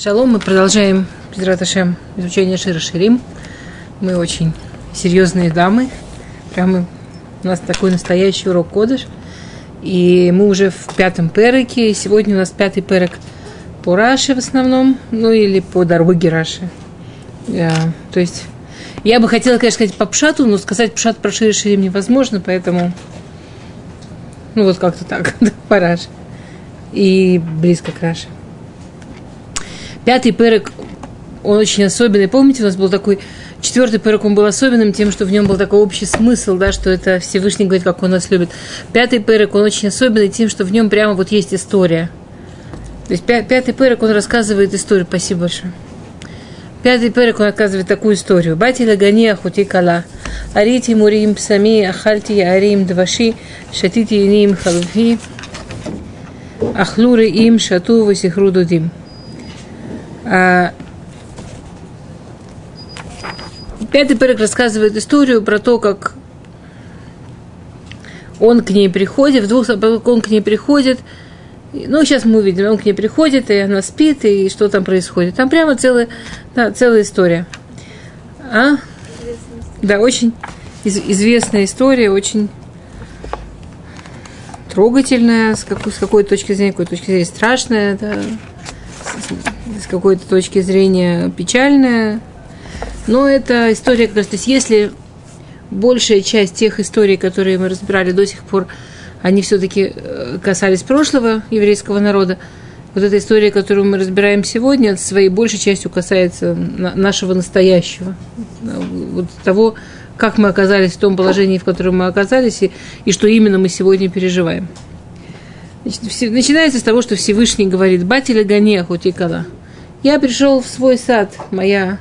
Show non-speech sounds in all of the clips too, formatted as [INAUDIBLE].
Шалом, мы продолжаем Безраташем изучение Шира Ширим. Мы очень серьезные дамы. Прямо у нас такой настоящий урок кодыш. И мы уже в пятом переке. И сегодня у нас пятый перек по Раше в основном, ну или по дороге Раши. Yeah. То есть я бы хотела, конечно, сказать по Пшату, но сказать Пшат про Шир Ширим невозможно, поэтому ну вот как-то так, [LAUGHS] по Раше. И близко к Раше. Пятый перек, он очень особенный. Помните, у нас был такой четвертый перек, он был особенным тем, что в нем был такой общий смысл, да, что это Всевышний говорит, как он нас любит. Пятый перек, он очень особенный тем, что в нем прямо вот есть история. То есть пятый перек, он рассказывает историю. Спасибо большое. Пятый перек, он рассказывает такую историю. Бати лагани ахути кала. Арити мурим псами, ахальти арим дваши, шатити иним халуфи, ахлуры им шату васихру дудим. А, пятый перек рассказывает историю про то, как он к ней приходит, в двух он к ней приходит, ну, сейчас мы увидим, он к ней приходит, и она спит, и что там происходит. Там прямо целая, да, целая история. А? Да, очень из, известная история, очень трогательная, с, какой, с какой точки зрения, какой точки зрения страшная, да, с какой-то точки зрения печальная. Но это история как раз, то есть если большая часть тех историй, которые мы разбирали до сих пор, они все-таки э, касались прошлого еврейского народа, вот эта история, которую мы разбираем сегодня, своей большей частью касается нашего настоящего, вот того, как мы оказались в том положении, в котором мы оказались, и, и что именно мы сегодня переживаем. Значит, начинается с того, что Всевышний говорит, «Батиля гоне хутикала». Я пришел в свой сад, моя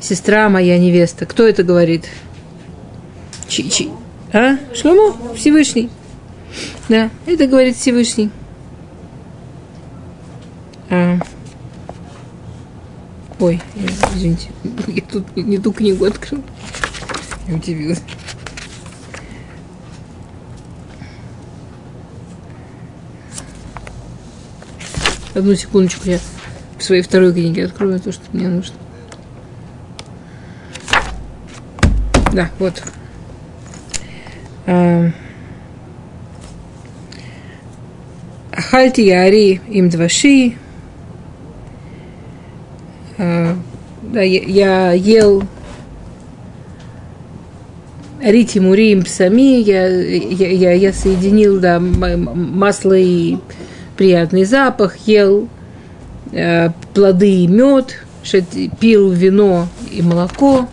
сестра, моя невеста. Кто это говорит? Чи -чи. А? Шломо? Всевышний. Да, это говорит Всевышний. А. Ой, извините, [LAUGHS] я тут не ту книгу открыл. Я удивилась. Одну секундочку, я в своей второй книге открою то, что мне нужно. Да, вот. А, Ахальти Яри им дваши. А, да, я ел Рити Мурим псами, я, я, я, я соединил да, масло и приятный запах, ел э, плоды и мед, пил вино и молоко.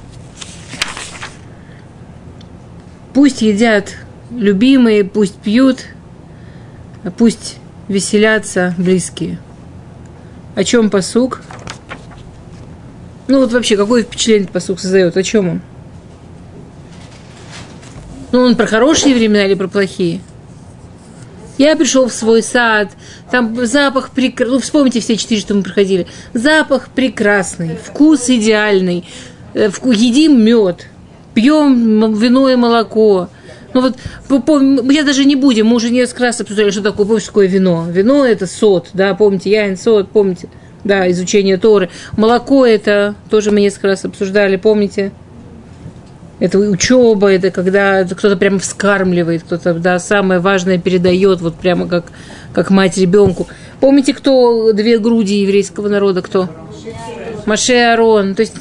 Пусть едят любимые, пусть пьют, пусть веселятся близкие. О чем посук? Ну вот вообще, какое впечатление посук создает? О чем он? Ну, он про хорошие времена или про плохие? Я пришел в свой сад, там запах прекрасный, ну, вспомните все четыре, что мы проходили. Запах прекрасный, вкус идеальный, э, едим мед, пьем вино и молоко. Ну вот, я даже не будем, мы уже несколько раз обсуждали, что такое, такое вино. Вино – это сот, да, помните, яин сот, помните, да, изучение Торы. Молоко – это тоже мы несколько раз обсуждали, помните, это учеба, это когда кто-то прямо вскармливает, кто-то, да, самое важное передает, вот прямо как, как мать ребенку. Помните, кто две груди еврейского народа, кто? Маше Арон. То есть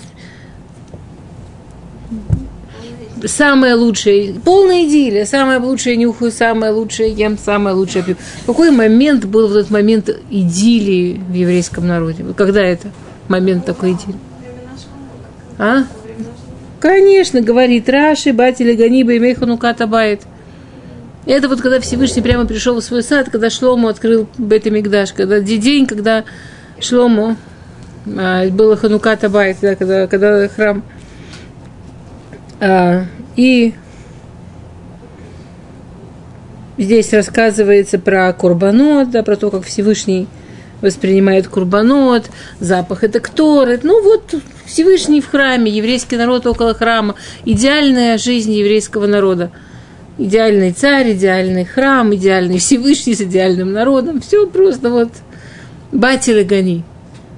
самое лучшее, полная идиллия, самое лучшее нюхаю, самое лучшее ем, самое лучшее пью. Какой момент был в этот момент идиллии в еврейском народе? Когда это момент такой идиллии? А? Конечно, говорит Раши, Батили Ганиба и Мейхану Катабайт. Это вот когда Всевышний прямо пришел в свой сад, когда Шлому открыл Бетамикдаш, когда день, когда Шлому а, было Хануката Байт, да, когда, когда храм. А, и здесь рассказывается про Курбанот, да, про то, как Всевышний воспринимает курбанот, запах это ктор. Ну вот Всевышний в храме, еврейский народ около храма, идеальная жизнь еврейского народа. Идеальный царь, идеальный храм, идеальный Всевышний с идеальным народом. Все просто вот Батили Гани.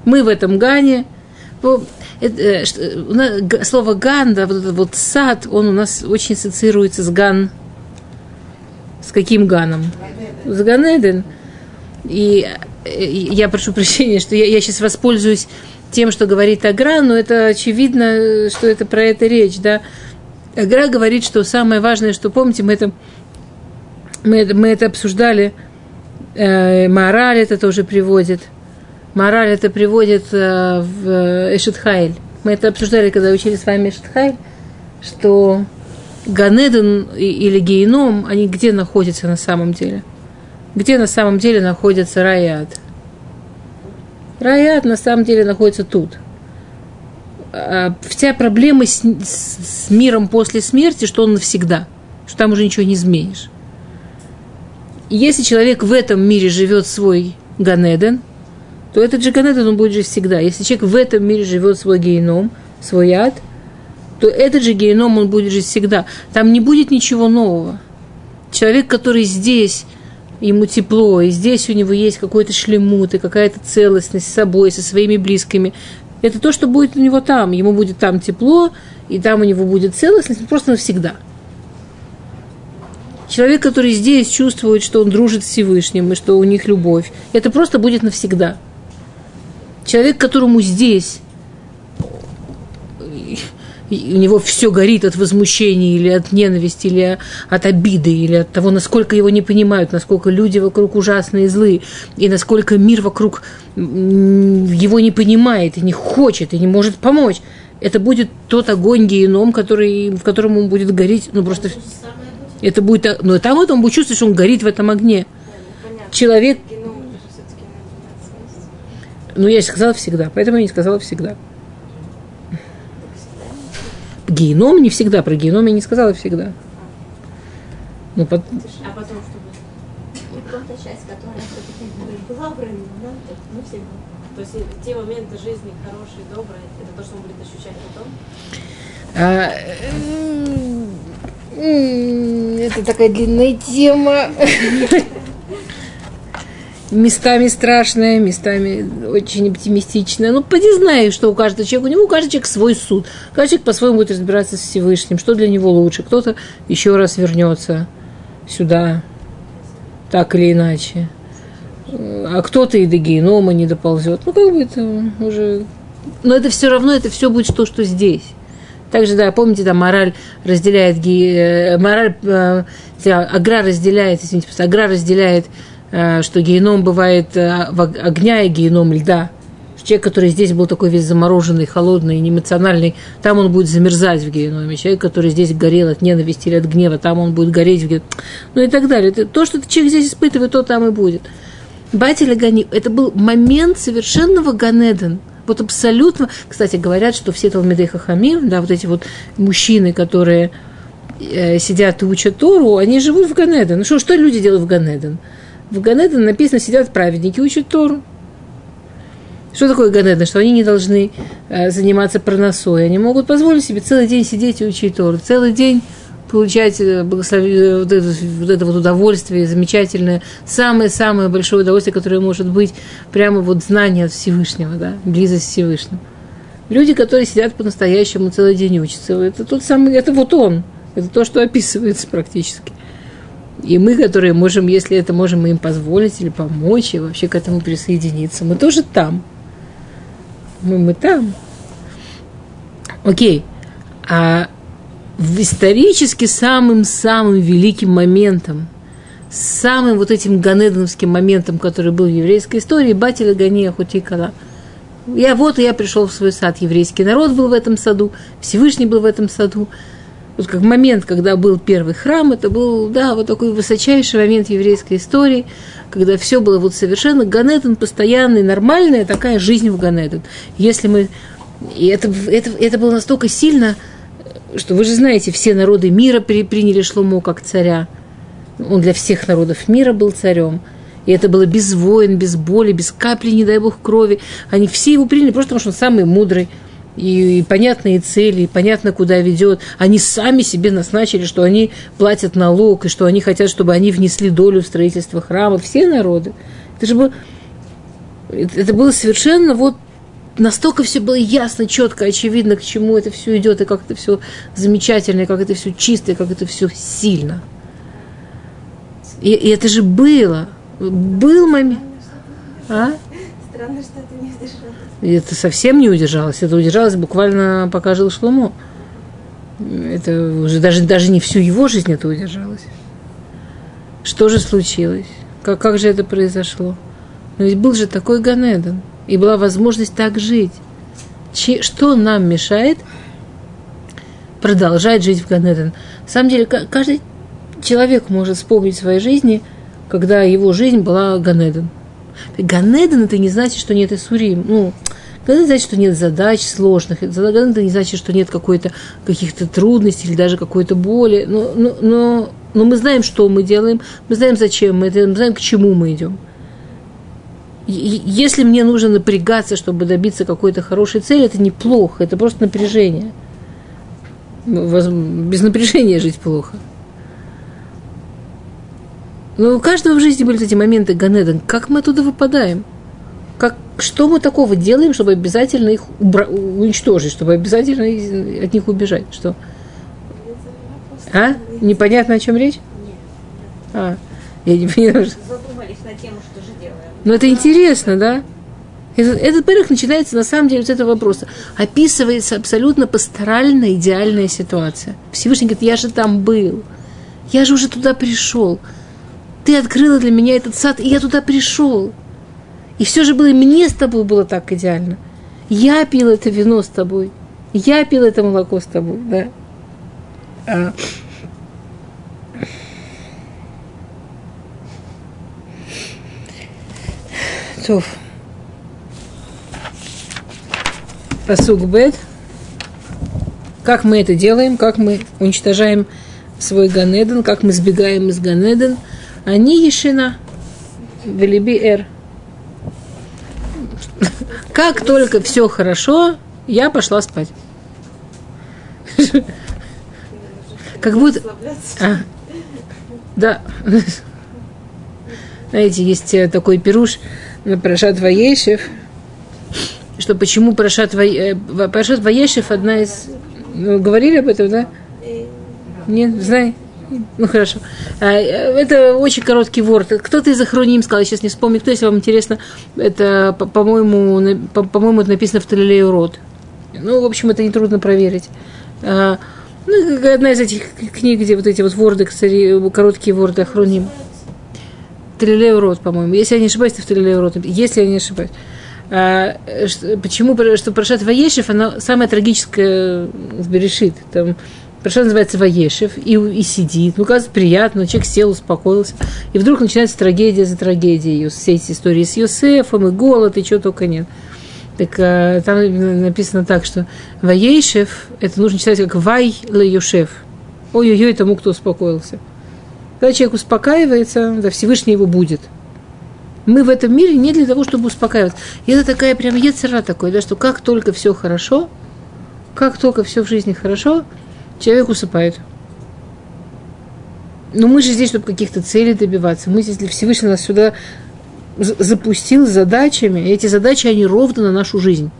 Мы в этом Гане. Это, слово Ган, да, вот этот вот сад, он у нас очень ассоциируется с Ган. С каким Ганом? С Ганеден. И я прошу прощения, что я, я сейчас воспользуюсь тем, что говорит Агра, но это очевидно, что это про это речь, да. Агра говорит, что самое важное, что помните, мы это, мы это, мы это обсуждали, э, мораль это тоже приводит, мораль это приводит э, в Эшетхайль. Мы это обсуждали, когда учили с вами Эшетхайль, что Ганеден или Гейном, они где находятся на самом деле? Где на самом деле находится Раят? Раят на самом деле находится тут. А, вся проблема с, с миром после смерти, что он навсегда, что там уже ничего не изменишь. И если человек в этом мире живет свой Ганеден, то этот же Ганеден он будет жить всегда. Если человек в этом мире живет свой геном, свой ад, то этот же геном он будет жить всегда. Там не будет ничего нового. Человек, который здесь ему тепло, и здесь у него есть какой-то шлемут и какая-то целостность с собой, со своими близкими. Это то, что будет у него там. Ему будет там тепло, и там у него будет целостность просто навсегда. Человек, который здесь чувствует, что он дружит с Всевышним, и что у них любовь, это просто будет навсегда. Человек, которому здесь у него все горит от возмущения или от ненависти, или от обиды, или от того, насколько его не понимают, насколько люди вокруг ужасные и злые, и насколько мир вокруг его не понимает, и не хочет, и не может помочь. Это будет тот огонь геном, который, в котором он будет гореть, ну просто... Это будет, ну там вот он будет чувствовать, что он горит в этом огне. Человек... Ну, я сказала всегда, поэтому я не сказала всегда геном не всегда, про геном я не сказала всегда. Ну, под... А потом, чтобы и та часть, которая была проявлена, ну, всегда. То есть те моменты жизни хорошие, добрые, это то, что он будет ощущать потом? А, это такая длинная тема местами страшная, местами очень оптимистичная. Ну, поди знай, что у каждого человека, у него у каждого человека свой суд. Каждый человек по-своему будет разбираться с Всевышним, что для него лучше. Кто-то еще раз вернется сюда, так или иначе. А кто-то и до генома не доползет. Ну, как бы это уже... Но это все равно, это все будет то, что здесь. Также, да, помните, там мораль разделяет, э, мораль, э, агра разделяет, извините, агра разделяет что геном бывает э, огня и геном льда. Человек, который здесь был такой весь замороженный, холодный, неэмоциональный, там он будет замерзать в геноме. Человек, который здесь горел от ненависти или от гнева, там он будет гореть в геноме. Ну и так далее. То, что человек здесь испытывает, то там и будет. Батя Гани, это был момент совершенного Ганеден. Вот абсолютно, кстати, говорят, что все Талмидей Хахамим, да, вот эти вот мужчины, которые э, сидят и учат Тору, они живут в Ганеден. Ну что, что люди делают в Ганеден? В Ганеден написано, сидят праведники, учат Тору. Что такое Ганеден? Что они не должны э, заниматься проносой. Они могут позволить себе целый день сидеть и учить Тору. Целый день получать э, благослови, э, вот, это, вот это вот удовольствие замечательное, самое-самое большое удовольствие, которое может быть прямо вот знание от Всевышнего, да, близость к Всевышнему. Люди, которые сидят по-настоящему целый день учатся, это тот самый, это вот он, это то, что описывается практически. И мы, которые можем, если это можем мы им позволить или помочь, и вообще к этому присоединиться, мы тоже там. Мы, мы там. Окей. А в исторически самым-самым великим моментом, самым вот этим ганедоновским моментом, который был в еврейской истории, Батиля Гания Хутикала. Я вот, я пришел в свой сад, еврейский народ был в этом саду, Всевышний был в этом саду, вот как момент, когда был первый храм, это был, да, вот такой высочайший момент еврейской истории, когда все было вот совершенно Ганеден, постоянный, нормальная такая жизнь в Ганеден. Если мы... И это, это, это было настолько сильно, что вы же знаете, все народы мира при, приняли Шломо как царя. Он для всех народов мира был царем. И это было без войн, без боли, без капли, не дай бог, крови. Они все его приняли просто потому, что он самый мудрый и, и понятные цели, и понятно, куда ведет. Они сами себе назначили, что они платят налог, и что они хотят, чтобы они внесли долю в строительство храма. Все народы. Это же был... Это было совершенно вот настолько все было ясно, четко, очевидно, к чему это все идет, и как это все замечательно, и как это все чисто, и как это все сильно. И, и это же было. Был момент. А? Странно, что ты не. И это совсем не удержалось. Это удержалось буквально пока жил Шломо. Это уже даже, даже не всю его жизнь это удержалось. Что же случилось? Как, как же это произошло? Но ведь был же такой Ганедон и была возможность так жить. Че, что нам мешает продолжать жить в Ганеден? На самом деле, каждый человек может вспомнить в своей жизни, когда его жизнь была Ганеден. Ганеден это не значит, что нет Исурим. Ну, Ганеден значит, что нет задач сложных. Ганеден это не значит, что нет какой-то, каких-то трудностей или даже какой-то боли. Но, но, но, но мы знаем, что мы делаем, мы знаем, зачем мы это, мы знаем, к чему мы идем если мне нужно напрягаться, чтобы добиться какой-то хорошей цели, это неплохо, это просто напряжение. Без напряжения жить плохо. Но у каждого в жизни были эти моменты Ганеден. Как мы оттуда выпадаем? Как, что мы такого делаем, чтобы обязательно их убра- уничтожить, чтобы обязательно от них убежать? Что? А? Непонятно, о чем речь? Нет. А, я не понимаю. Задумались на тему, что же делаем. Но это интересно, да? Этот, этот во начинается на самом деле с этого вопроса. Описывается абсолютно пасторальная, идеальная ситуация. Всевышний говорит, я же там был. Я же уже туда пришел. Ты открыла для меня этот сад, и я туда пришел. И все же было, и мне с тобой было так идеально. Я пил это вино с тобой. Я пил это молоко с тобой, да. А, Тов. Пасук Бет. Как мы это делаем, как мы уничтожаем свой Ганеден, как мы сбегаем из Ганеден. Они Ешина, Велиби Эр. Как только все хорошо, я пошла спать. Как будто... А, да. Знаете, есть э, такой пируш, на Парашат Ваешев, что почему Парашат, Ва... Э, Парашат Ваешев одна из... Ну, говорили об этом, да? Нет, знай. Ну хорошо. А, это очень короткий ворд. Кто-то из охроним сказал, я сейчас не вспомню, кто, если вам интересно, это, по-моему, по-моему, это написано в Талилей Урод. Ну, в общем, это нетрудно проверить. А, ну, одна из этих книг, где вот эти вот ворды, короткие ворды охроним. Трилей урод, по-моему. Если я не ошибаюсь, это в Трилей урод. Если я не ошибаюсь. А, что, почему? Что Парашат Ваешев, она самая трагическая в Берешит. Там Парашат называется Ваешев, и, и сидит. Ну, кажется, приятно, человек сел, успокоился. И вдруг начинается трагедия за трагедией. Все эти истории с Йосефом, и голод, и чего только нет. Так а, там написано так, что Ваешев, это нужно читать как Вай Ле Йошев. Ой-ой-ой, тому, кто успокоился. Когда человек успокаивается, да, Всевышний его будет. Мы в этом мире не для того, чтобы успокаиваться. И это такая прям яцера такой, да, что как только все хорошо, как только все в жизни хорошо, человек усыпает. Но мы же здесь, чтобы каких-то целей добиваться. Мы здесь для Всевышнего нас сюда запустил с задачами. И эти задачи, они ровно на нашу жизнь.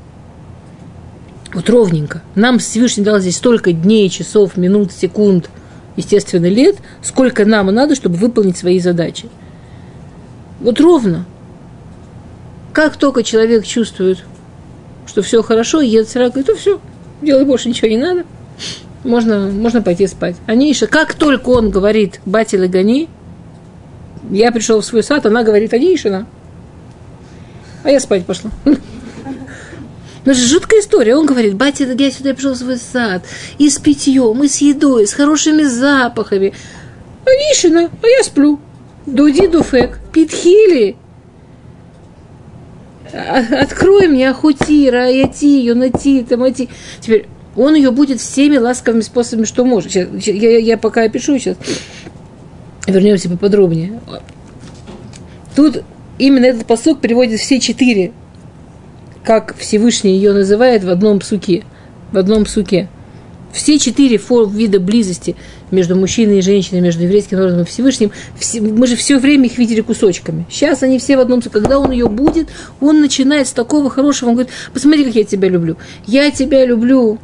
Вот ровненько. Нам Всевышний дал здесь столько дней, часов, минут, секунд – естественно, лет, сколько нам надо, чтобы выполнить свои задачи. Вот ровно. Как только человек чувствует, что все хорошо, Ецера говорит, то все, делать больше ничего не надо, можно, можно пойти спать. Аниша, как только он говорит Бати Лагани, я пришел в свой сад, она говорит Анишина, а я спать пошла. [LAUGHS] Это же жуткая история. Он говорит, батя, я сюда пришел в свой сад, и с питьем, и с едой, с хорошими запахами. А Вишина, а я сплю. Дуди дуфек, питхили. А, открой мне Ахутира, Аяти, Юнати, Тамати. Теперь он ее будет всеми ласковыми способами, что может. Сейчас, я, я пока опишу сейчас. Вернемся поподробнее. Тут именно этот посок приводит все четыре как Всевышний ее называет в одном псуке. В одном псуке. Все четыре вида близости между мужчиной и женщиной, между еврейским народом и Всевышним, все, мы же все время их видели кусочками. Сейчас они все в одном... Когда он ее будет, он начинает с такого хорошего, он говорит, посмотри, как я тебя люблю. Я тебя люблю,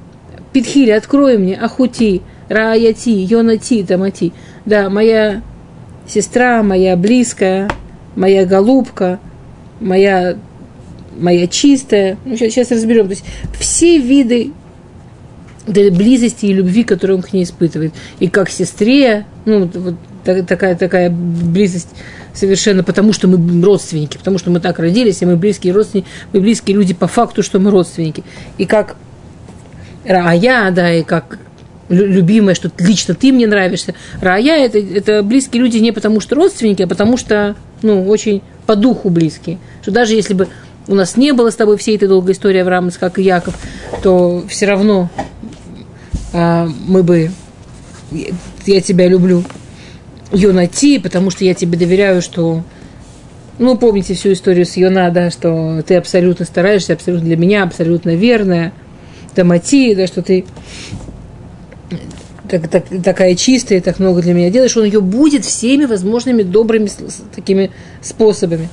Питхили, открой мне, Ахути, Рааяти, Йонати, Тамати. Да, моя сестра, моя близкая, моя голубка, моя, моя чистая. Ну, сейчас, сейчас разберем. То есть все виды близости и любви, которую он к ней испытывает. И как сестре, ну, вот такая, такая близость совершенно потому, что мы родственники, потому что мы так родились, и мы близкие родственники, мы близкие люди по факту, что мы родственники. И как Рая, да, и как любимая, что лично ты мне нравишься. Рая это, это близкие люди не потому, что родственники, а потому что, ну, очень по духу близкие. Что даже если бы у нас не было с тобой всей этой долгой истории Авраама, как и Яков, то все равно а, мы бы, я тебя люблю, Йонати, потому что я тебе доверяю, что ну, помните всю историю с Йона, да, что ты абсолютно стараешься, абсолютно для меня, абсолютно верная. Тамати, да, что ты так, так, такая чистая, так много для меня делаешь, он ее будет всеми возможными добрыми такими способами.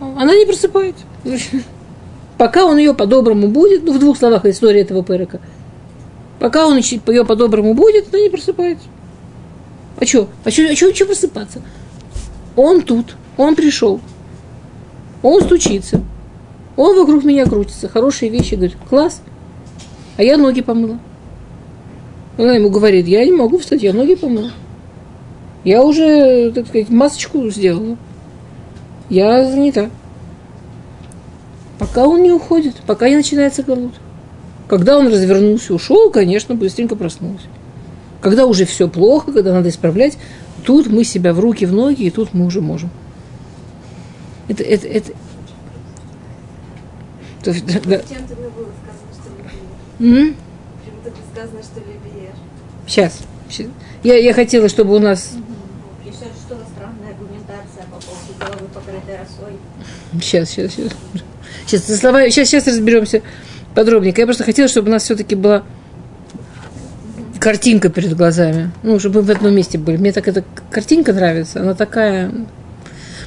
Она не просыпается. Пока он ее по-доброму будет, ну, в двух словах история этого пырка. Пока он ее по-доброму будет, она не просыпается. А что? А что, а что, что просыпаться? Он тут, он пришел, он стучится, он вокруг меня крутится, хорошие вещи, говорит, класс, а я ноги помыла. Она ему говорит, я не могу встать, я ноги помыла. Я уже, так сказать, масочку сделала. Я занята. Пока он не уходит, пока не начинается голод. Когда он развернулся, ушел, конечно, быстренько проснулся. Когда уже все плохо, когда надо исправлять, тут мы себя в руки, в ноги, и тут мы уже можем. Это, это, это... То, да. Чем тебе было сказано, что сказано, что любишь? Сейчас. Я, я хотела, чтобы у нас... Угу. что странная аргументация по поводу головы, покрытой росой. Сейчас, сейчас, сейчас. Сейчас, за слова, сейчас, сейчас разберемся подробненько. Я просто хотела, чтобы у нас все-таки была картинка перед глазами. Ну, чтобы мы в одном месте были. Мне так эта картинка нравится. Она такая...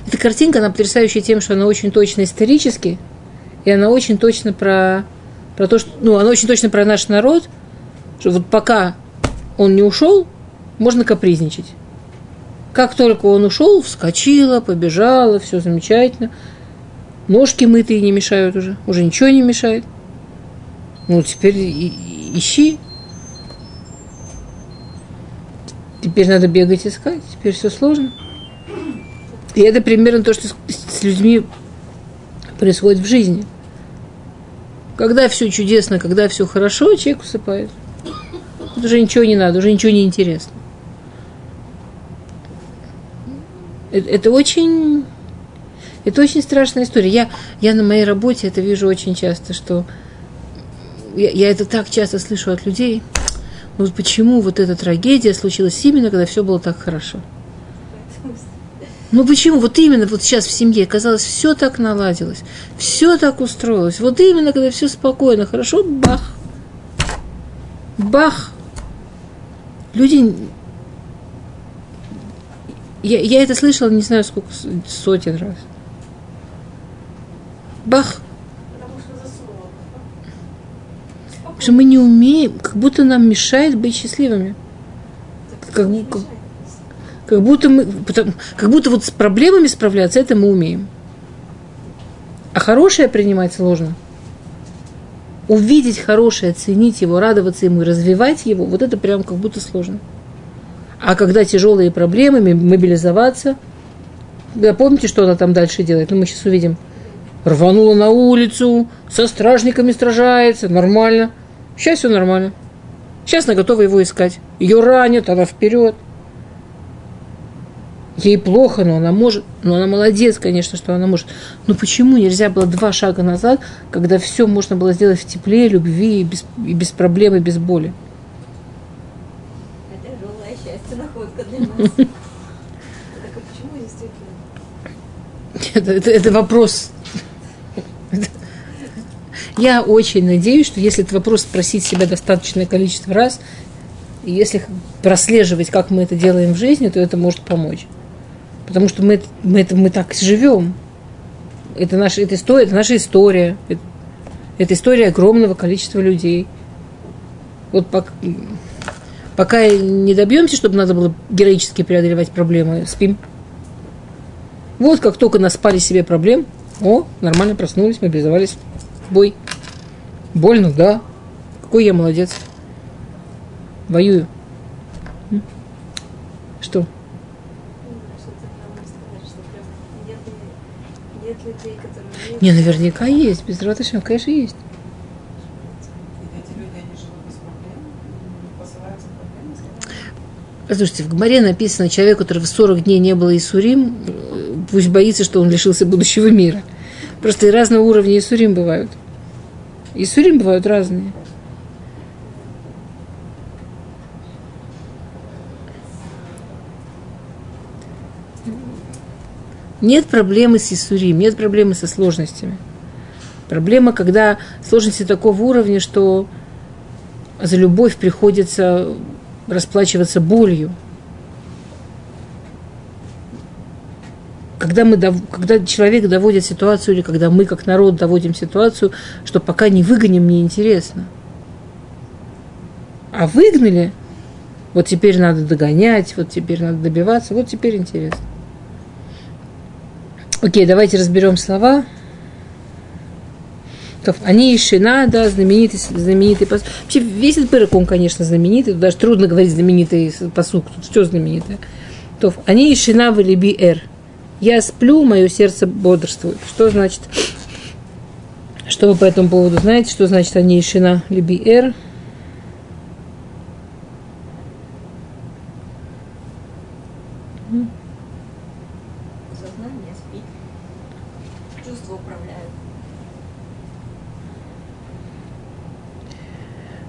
Эта картинка, она потрясающая тем, что она очень точно исторически, и она очень точно про, про то, что... Ну, она очень точно про наш народ, что вот пока он не ушел, можно капризничать. Как только он ушел, вскочила, побежала, все замечательно – Ножки мытые не мешают уже, уже ничего не мешает. Ну, теперь ищи. Теперь надо бегать искать, теперь все сложно. И это примерно то, что с людьми происходит в жизни. Когда все чудесно, когда все хорошо, человек усыпает. Тут уже ничего не надо, уже ничего не интересно. Это, это очень это очень страшная история. Я, я на моей работе это вижу очень часто, что я, я это так часто слышу от людей. Вот почему вот эта трагедия случилась именно, когда все было так хорошо. Ну почему? Вот именно вот сейчас в семье, казалось, все так наладилось, все так устроилось. Вот именно, когда все спокойно, хорошо, бах. Бах. Люди... Я, я это слышала, не знаю, сколько сотен раз. Бах. Потому что мы не умеем, как будто нам мешает быть счастливыми. Как, как, как будто мы, как будто вот с проблемами справляться, это мы умеем. А хорошее принимать сложно. Увидеть хорошее, ценить его, радоваться ему, развивать его, вот это прям как будто сложно. А когда тяжелые проблемы, мобилизоваться, да, помните, что она там дальше делает? Ну, мы сейчас увидим – рванула на улицу, со стражниками стражается, нормально. Сейчас все нормально. Сейчас она готова его искать. Ее ранят, она вперед. Ей плохо, но она может. Но она молодец, конечно, что она может. Но почему нельзя было два шага назад, когда все можно было сделать в тепле, любви и без, и без проблем, и без боли? Это тяжелое счастье, находка для нас. [LAUGHS] А? Это, это, это вопрос Я очень надеюсь, что если этот вопрос спросить себя достаточное количество раз, если прослеживать, как мы это делаем в жизни, то это может помочь. Потому что мы, мы, это, мы так живем. Это наша, это, история, это наша история. Это, это история огромного количества людей. Вот пока, пока не добьемся, чтобы надо было героически преодолевать проблемы, спим. Вот как только нас спали себе проблем, о, нормально проснулись, мобилизовались. Бой. Больно, да. Какой я молодец. Воюю. Что? Не, наверняка есть. Без ратышем, конечно, есть. Слушайте, в Гмаре написано, человек, который в 40 дней не было Исурим, пусть боится, что он лишился будущего мира. Просто и разного уровня Исурим бывают. Исурим бывают разные. Нет проблемы с Исурим, нет проблемы со сложностями. Проблема, когда сложности такого уровня, что за любовь приходится расплачиваться болью. Когда, мы, когда человек доводит ситуацию, или когда мы, как народ, доводим ситуацию, что пока не выгоним, неинтересно. А выгнали, вот теперь надо догонять, вот теперь надо добиваться, вот теперь интересно. Окей, давайте разберем слова. Они и Шина, да, знаменитый, знаменитый посук. Вообще весь этот пырок, он, конечно, знаменитый. Даже трудно говорить знаменитый посук. Тут все знаменитое. То, они Шина в Либи Эр. Я сплю, мое сердце бодрствует. Что значит? Что вы по этому поводу знаете? Что значит они и Шина Либи Эр?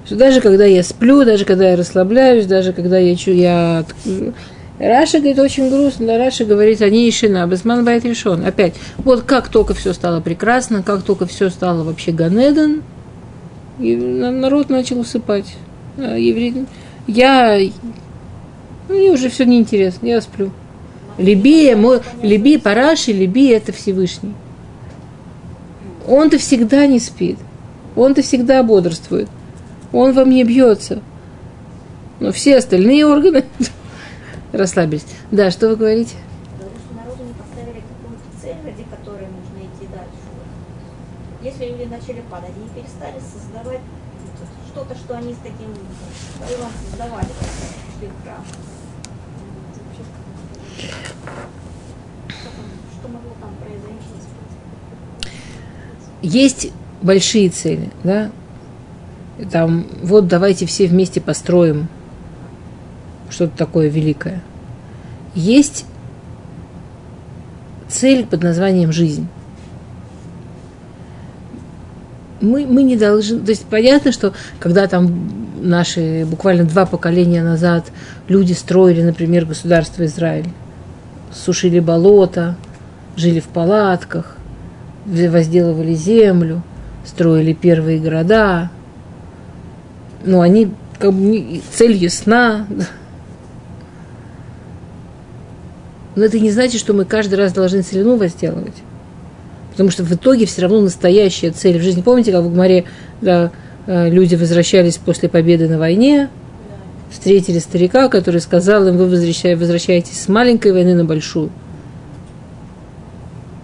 Что даже когда я сплю, даже когда я расслабляюсь, даже когда я, я Раши говорит очень грустно, Раши говорит, אני ישנה, בזמן בית ראשון. Опять, вот как только все стало прекрасно, как только все стало вообще גן עדן, и народ начал усыпать. А евреи, я, ну, мне уже все неинтересно, я сплю. לבי, мой, לבי по Раши, לבי это Всевышний. Он-то всегда не спит, он-то всегда бодрствует он во мне бьется. Но все остальные органы [LAUGHS] расслабились. Да, что вы говорите? Если люди начали падать, они перестали создавать что-то, что они с таким порывом создавали в храм. Что могло там произойти? Есть большие цели, да, там, вот давайте все вместе построим что-то такое великое. Есть цель под названием жизнь. Мы, мы не должны... То есть понятно, что когда там наши буквально два поколения назад люди строили, например, государство Израиль, сушили болото, жили в палатках, возделывали землю, строили первые города, ну, они, как бы, цель ясна. Но это не значит, что мы каждый раз должны целину возделывать. Потому что в итоге все равно настоящая цель в жизни. Помните, как в Гмаре да, э, люди возвращались после победы на войне, встретили старика, который сказал им, вы возвращаетесь с маленькой войны на большую.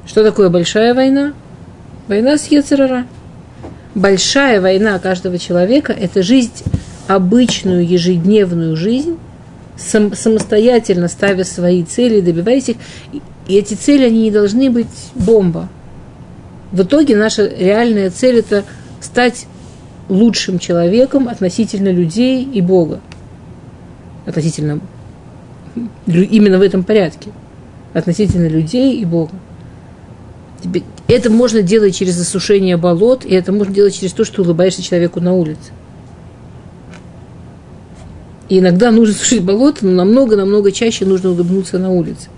Что такое большая война? Война с Ецерара большая война каждого человека – это жизнь, обычную ежедневную жизнь, сам, самостоятельно ставя свои цели, добиваясь их. И эти цели, они не должны быть бомба. В итоге наша реальная цель – это стать лучшим человеком относительно людей и Бога. Относительно именно в этом порядке. Относительно людей и Бога. Это можно делать через засушение болот, и это можно делать через то, что улыбаешься человеку на улице. И иногда нужно сушить болото, но намного-намного чаще нужно улыбнуться на улице.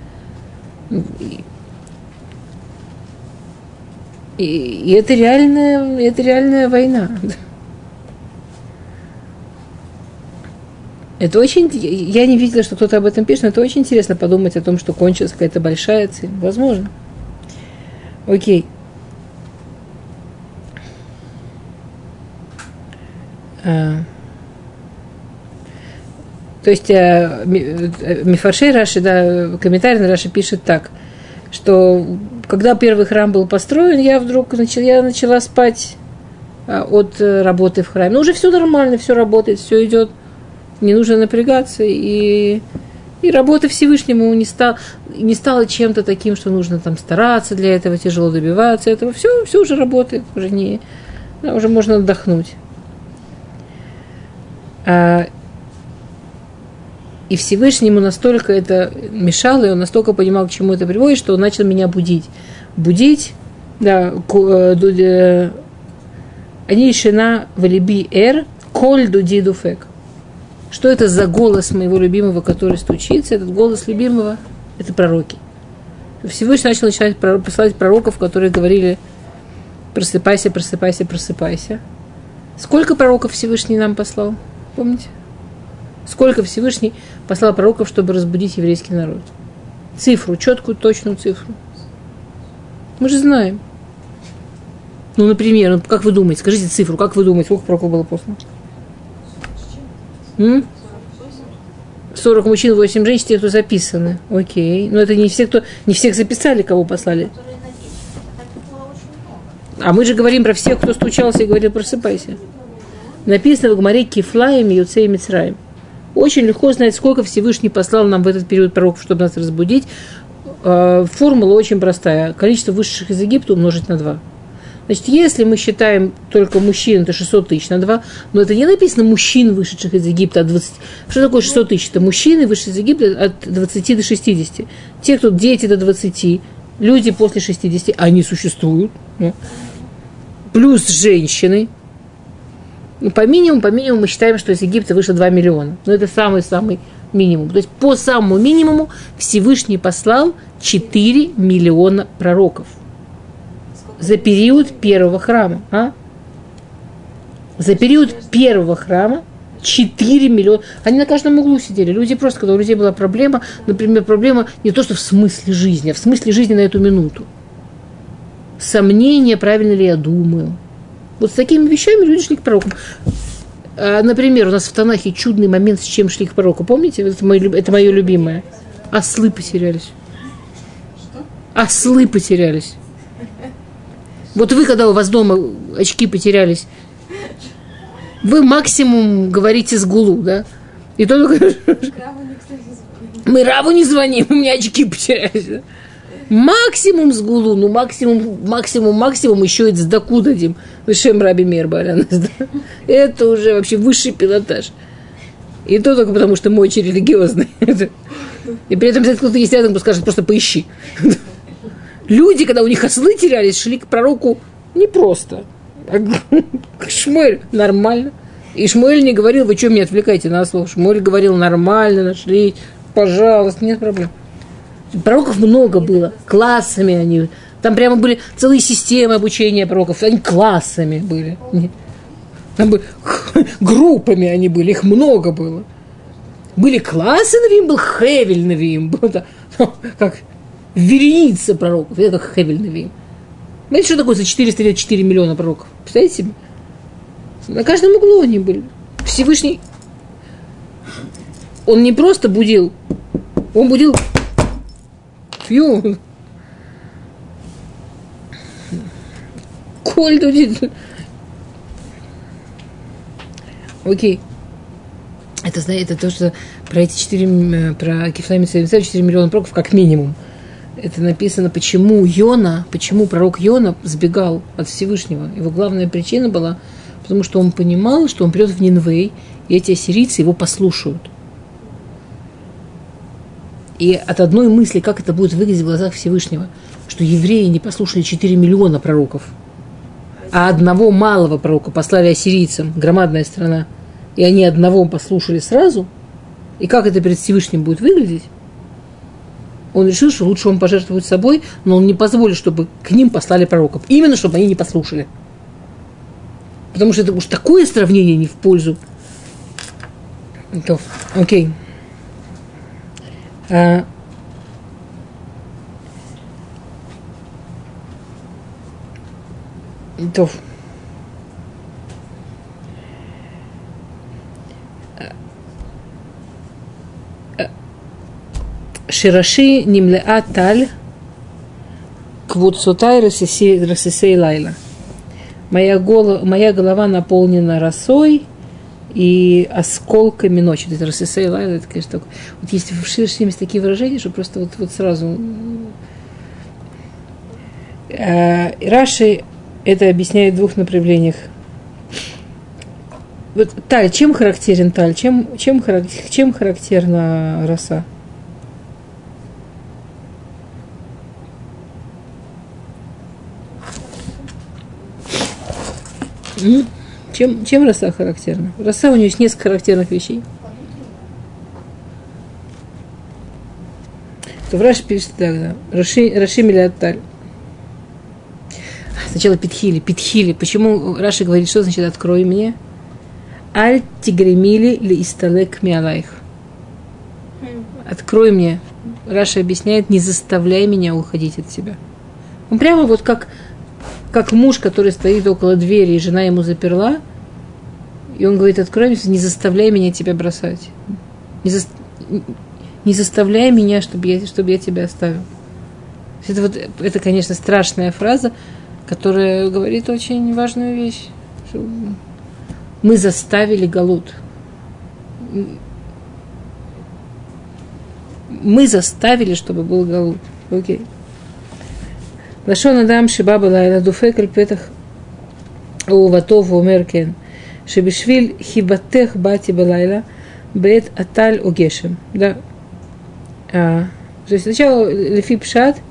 И, и это реальная, это реальная война. Это очень... Я не видела, что кто-то об этом пишет, но это очень интересно подумать о том, что кончилась какая-то большая цель. Возможно. Окей. А. То есть а, Мифаршей Раши, да, комментарий на Раши пишет так, что когда первый храм был построен, я вдруг начала, я начала спать а, от э, работы в храме. Ну, уже все нормально, все работает, все идет не нужно напрягаться, и, и работа Всевышнему не, стал, не стала чем-то таким, что нужно там стараться для этого, тяжело добиваться этого. Все, все уже работает, уже, не, уже можно отдохнуть. А, и Всевышнему настолько это мешало, и он настолько понимал, к чему это приводит, что он начал меня будить. Будить, да, э, они шина валиби эр, коль дуди дуфек. Что это за голос моего любимого, который стучится? Этот голос любимого – это пророки. Всевышний начал начинать посылать пророков, которые говорили «просыпайся, просыпайся, просыпайся». Сколько пророков Всевышний нам послал? Помните? Сколько Всевышний послал пророков, чтобы разбудить еврейский народ? Цифру, четкую, точную цифру. Мы же знаем. Ну, например, ну, как вы думаете, скажите цифру, как вы думаете, сколько пророков было послано? М? 40 мужчин, 8 женщин, те, кто записаны. Окей. Но это не все, кто... Не всех записали, кого послали. А мы же говорим про всех, кто стучался и говорил, просыпайся. Написано в Гмаре Кифлаем, Юцей и Мицраем. Очень легко знать, сколько Всевышний послал нам в этот период пророков, чтобы нас разбудить. А, формула очень простая. Количество высших из Египта умножить на 2. Значит, если мы считаем только мужчин, это 600 тысяч на 2, но это не написано мужчин, вышедших из Египта от 20. Что такое 600 тысяч? Это мужчины, вышедшие из Египта от 20 до 60. Те, кто дети до 20, люди после 60, они существуют. Ну. Плюс женщины. Ну, по минимуму, по минимуму мы считаем, что из Египта вышло 2 миллиона. Но это самый-самый минимум. То есть по самому минимуму Всевышний послал 4 миллиона пророков – за период первого храма. А? За период первого храма 4 миллиона. Они на каждом углу сидели. Люди просто, когда у людей была проблема, например, проблема не то, что в смысле жизни, а в смысле жизни на эту минуту. Сомнение, правильно ли я думаю. Вот с такими вещами люди шли к пророкам. А, например, у нас в Танахе чудный момент, с чем шли к пророку. Помните? Это мое, это мое любимое. Ослы потерялись. Ослы потерялись. Вот вы, когда у вас дома очки потерялись, вы максимум говорите с гулу, да? И то мы Раву не звоним, у меня очки потерялись. Максимум с гулу, ну максимум, максимум, максимум еще и сдаку дадим. Вышем Раби Мир да? Это уже вообще высший пилотаж. И то только потому, что очень религиозный. И при этом, если кто-то есть рядом, скажет, просто поищи. Люди, когда у них ослы терялись, шли к пророку не просто. А [LAUGHS] Шмуэль нормально. И Шмуэль не говорил, вы что меня отвлекаете на ослов? Шмуэль говорил, нормально, нашли, пожалуйста, нет проблем. Пророков много было, классами они. Там прямо были целые системы обучения пророков, они классами были. Там были, [LAUGHS] группами они были, их много было. Были классы Навим, был Хевель Навим, был, [LAUGHS] да, как вереница пророков. Это как Хевель Навим. Знаете, что такое за 404 миллиона пророков? Представляете себе? На каждом углу они были. Всевышний, он не просто будил, он будил фью. Коль дудит. Окей. Это, знаете, это то, что про эти 4, про Кефлами 4 миллиона пророков как минимум это написано, почему Йона, почему пророк Йона сбегал от Всевышнего. Его главная причина была, потому что он понимал, что он придет в Нинвей, и эти ассирийцы его послушают. И от одной мысли, как это будет выглядеть в глазах Всевышнего, что евреи не послушали 4 миллиона пророков, а одного малого пророка послали ассирийцам, громадная страна, и они одного послушали сразу, и как это перед Всевышним будет выглядеть, Он решил, что лучше он пожертвует собой, но он не позволит, чтобы к ним послали пророков. Именно, чтобы они не послушали. Потому что это уж такое сравнение не в пользу. То, окей. А, то. Шираши нимлеа таль квуцутай расисей лайла. Моя, голова, моя голова наполнена росой и осколками ночи. Это расисей лайла, это, конечно, такое. Вот есть в Шираши есть такие выражения, что просто вот, вот сразу... Раши это объясняет в двух направлениях. Вот таль, чем характерен таль? Чем, чем, чем характерна роса? Чем, чем роса характерна? Роса у нее есть несколько характерных вещей. То в Раши пишет так, да. Раши, Раши Милиатталь. Сначала Питхили. Питхили. Почему Раши говорит, что значит «открой мне»? Аль тигремили ли исталек миалайх. Открой мне. Раша объясняет, не заставляй меня уходить от тебя. Он прямо вот как, как муж, который стоит около двери, и жена ему заперла, и он говорит, открой мне, не заставляй меня тебя бросать. Не, за, не заставляй меня, чтобы я, чтобы я тебя оставил. Это, вот, это, конечно, страшная фраза, которая говорит очень важную вещь. Мы заставили Галут. Мы заставили, чтобы был Галут. Окей. Лашон Адам Шиба Балайла Дуфек Аль Петах Уватов Умер Кен Шебишвиль Хибатех Бати Балайла Бет Аталь Угешем. Да. А, то есть сначала Лефи Пшат –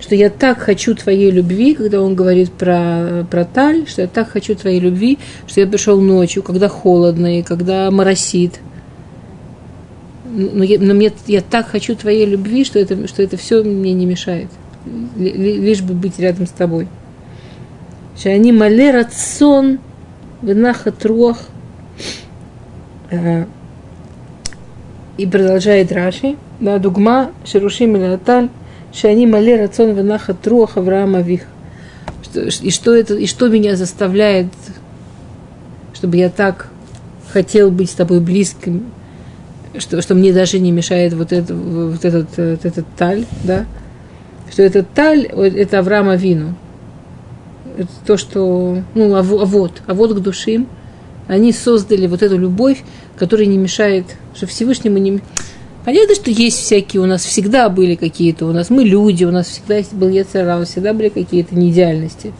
что я так хочу твоей любви, когда он говорит про, про таль, что я так хочу твоей любви, что я пришел ночью, когда холодно и когда моросит. Но, я, но мне, я так хочу твоей любви, что это, что это все мне не мешает. Лишь бы быть рядом с тобой. Они мале рацион венахат руах. Э, и продолжает Раши. Да, дугма шерушим или аталь Шани мале рацион венаха труах Авраама Вих. И что, это, и что меня заставляет, чтобы я так хотел быть с тобой близким, что, что мне даже не мешает вот, это, вот, этот, вот этот таль, да? Что этот таль, это Авраама Вину. Это то, что, ну, а, а вот, а вот к душим, они создали вот эту любовь, которая не мешает, что Всевышнему не, Понятно, что есть всякие, у нас всегда были какие-то, у нас мы люди, у нас всегда был Яцера, у нас всегда были какие-то неидеальности.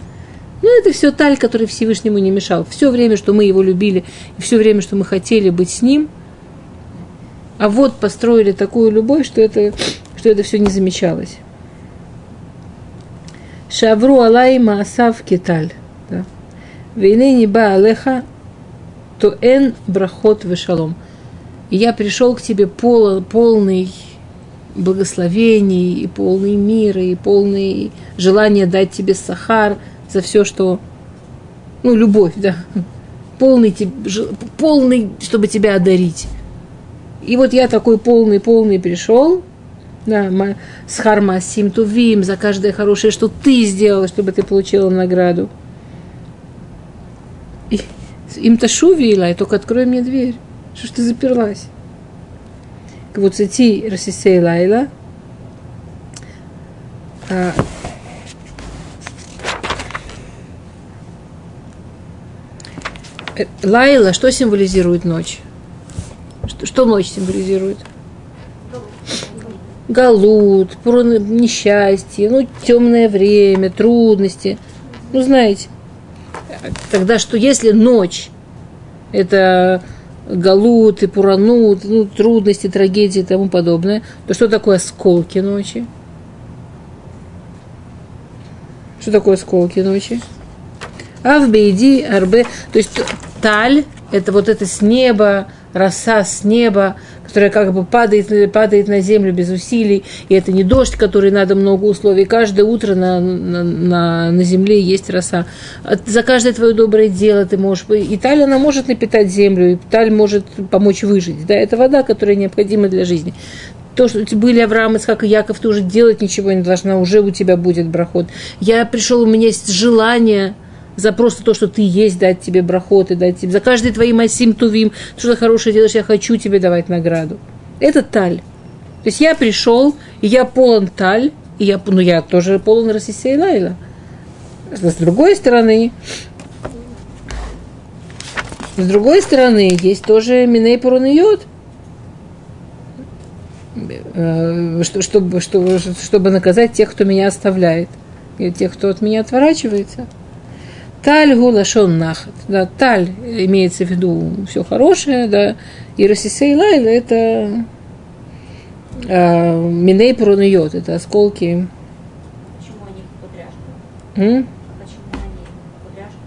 Но это все таль, который Всевышнему не мешал. Все время, что мы его любили, и все время, что мы хотели быть с ним, а вот построили такую любовь, что это, что это все не замечалось. Шавру алай маасав киталь. Вейны не ба алеха, то эн брахот вешалом. Я пришел к тебе пол, полный благословений, и полный мира, и полный желания дать тебе сахар за все, что... Ну, любовь, да. Полный, полный, чтобы тебя одарить. И вот я такой полный-полный пришел, да, с хармасим тувим, за каждое хорошее, что ты сделала, чтобы ты получила награду. Им-то шуви, Илай, только открой мне дверь. Что ж ты заперлась? Вот идти Расисей Лайла. А. Э, Лайла, что символизирует ночь? Что, что ночь символизирует? Галут, несчастье, ну, темное время, трудности. Ну, знаете. Тогда что, если ночь это галут и пуранут, ну, трудности, трагедии и тому подобное, то что такое осколки ночи? Что такое осколки ночи? А в бейди арбе, то есть таль, это вот это с неба роса с неба, которая как бы падает, падает на землю без усилий, и это не дождь, который надо много условий. Каждое утро на, на, на, на земле есть роса. За каждое твое доброе дело ты можешь... И таль, она может напитать землю, и таль может помочь выжить. Да, это вода, которая необходима для жизни то, что были Авраам, Исхак и Яков, ты уже делать ничего не должна, уже у тебя будет брахот. Я пришел, у меня есть желание за просто то, что ты есть, дать тебе брахот и дать тебе. За каждый твои масим тувим, что ты хорошее делаешь, я хочу тебе давать награду. Это таль. То есть я пришел, и я полон таль, и я, ну, я тоже полон Расисея Лайла. С другой стороны, с другой стороны, есть тоже Миней Пуруньот, э, чтобы, чтобы, чтобы наказать тех, кто меня оставляет, и тех, кто от меня отворачивается – Таль гулашон нахат. Да, таль имеется в виду все хорошее, да. И Расисей Лайла это э, Миней Пронуйот, это осколки. Почему они кудряшка? М? Кудряшка?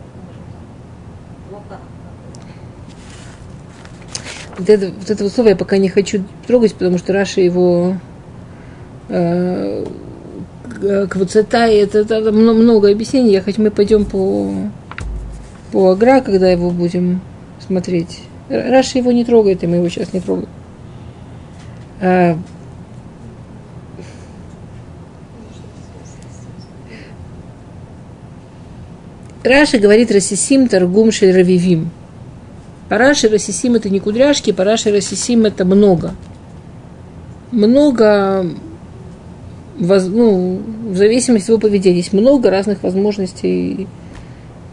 Вот это, вот это вот слово я пока не хочу трогать, потому что Раши его э, קווצותי, это, это много объяснений, я хоть мы пойдем по, по Агра, когда его будем смотреть. Раши его не трогает, и мы его сейчас не трогаем. А, Раша говорит Расисим Таргум Равивим. Параши Расисим это не кудряшки, Параши Расисим это много. Много воз, ну, в зависимости от его поведения. Есть много разных возможностей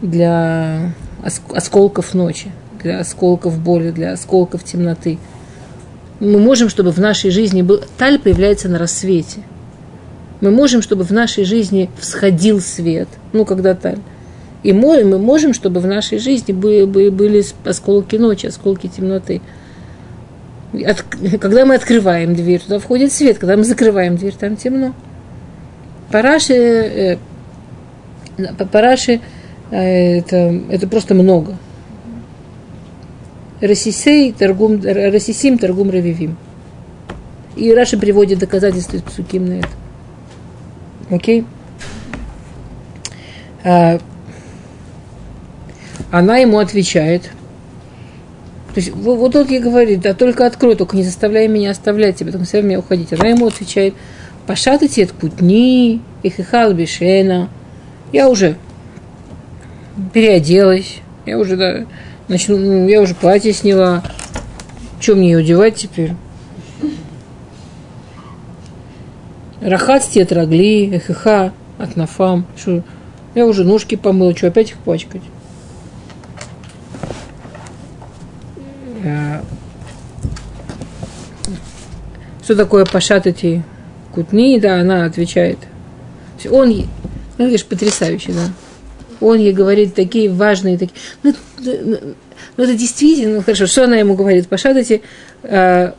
для осколков ночи, для осколков боли, для осколков темноты. Мы можем, чтобы в нашей жизни был... Таль появляется на рассвете. Мы можем, чтобы в нашей жизни всходил свет. Ну, когда таль. И мы, мы можем, чтобы в нашей жизни были, были осколки ночи, осколки темноты. От, когда мы открываем дверь, туда входит свет. Когда мы закрываем дверь, там темно. Параши, э, параши э, это, это просто много. Расисей, торгум, расисим, торгум равивим. И Раша приводит доказательства Псуким на это. Окей? А, она ему отвечает – то есть вот, вот тот ей говорит, да только открой, только не заставляй меня оставлять тебя, потом все меня уходить. Она ему отвечает, пошатайте от кутни, ихихал бешена. Я уже переоделась, я уже, да, начну, ну, я уже платье сняла. Чем мне ее одевать теперь? Рахат тетрагли, эхиха, от нафам. Что, я уже ножки помыла, что опять их пачкать? Что такое пашатати кутни, да, она отвечает. Он, ну, видишь, потрясающе, да. Он ей говорит такие важные, такие, ну, ну, ну это действительно, ну, хорошо, что она ему говорит, пашатати, э,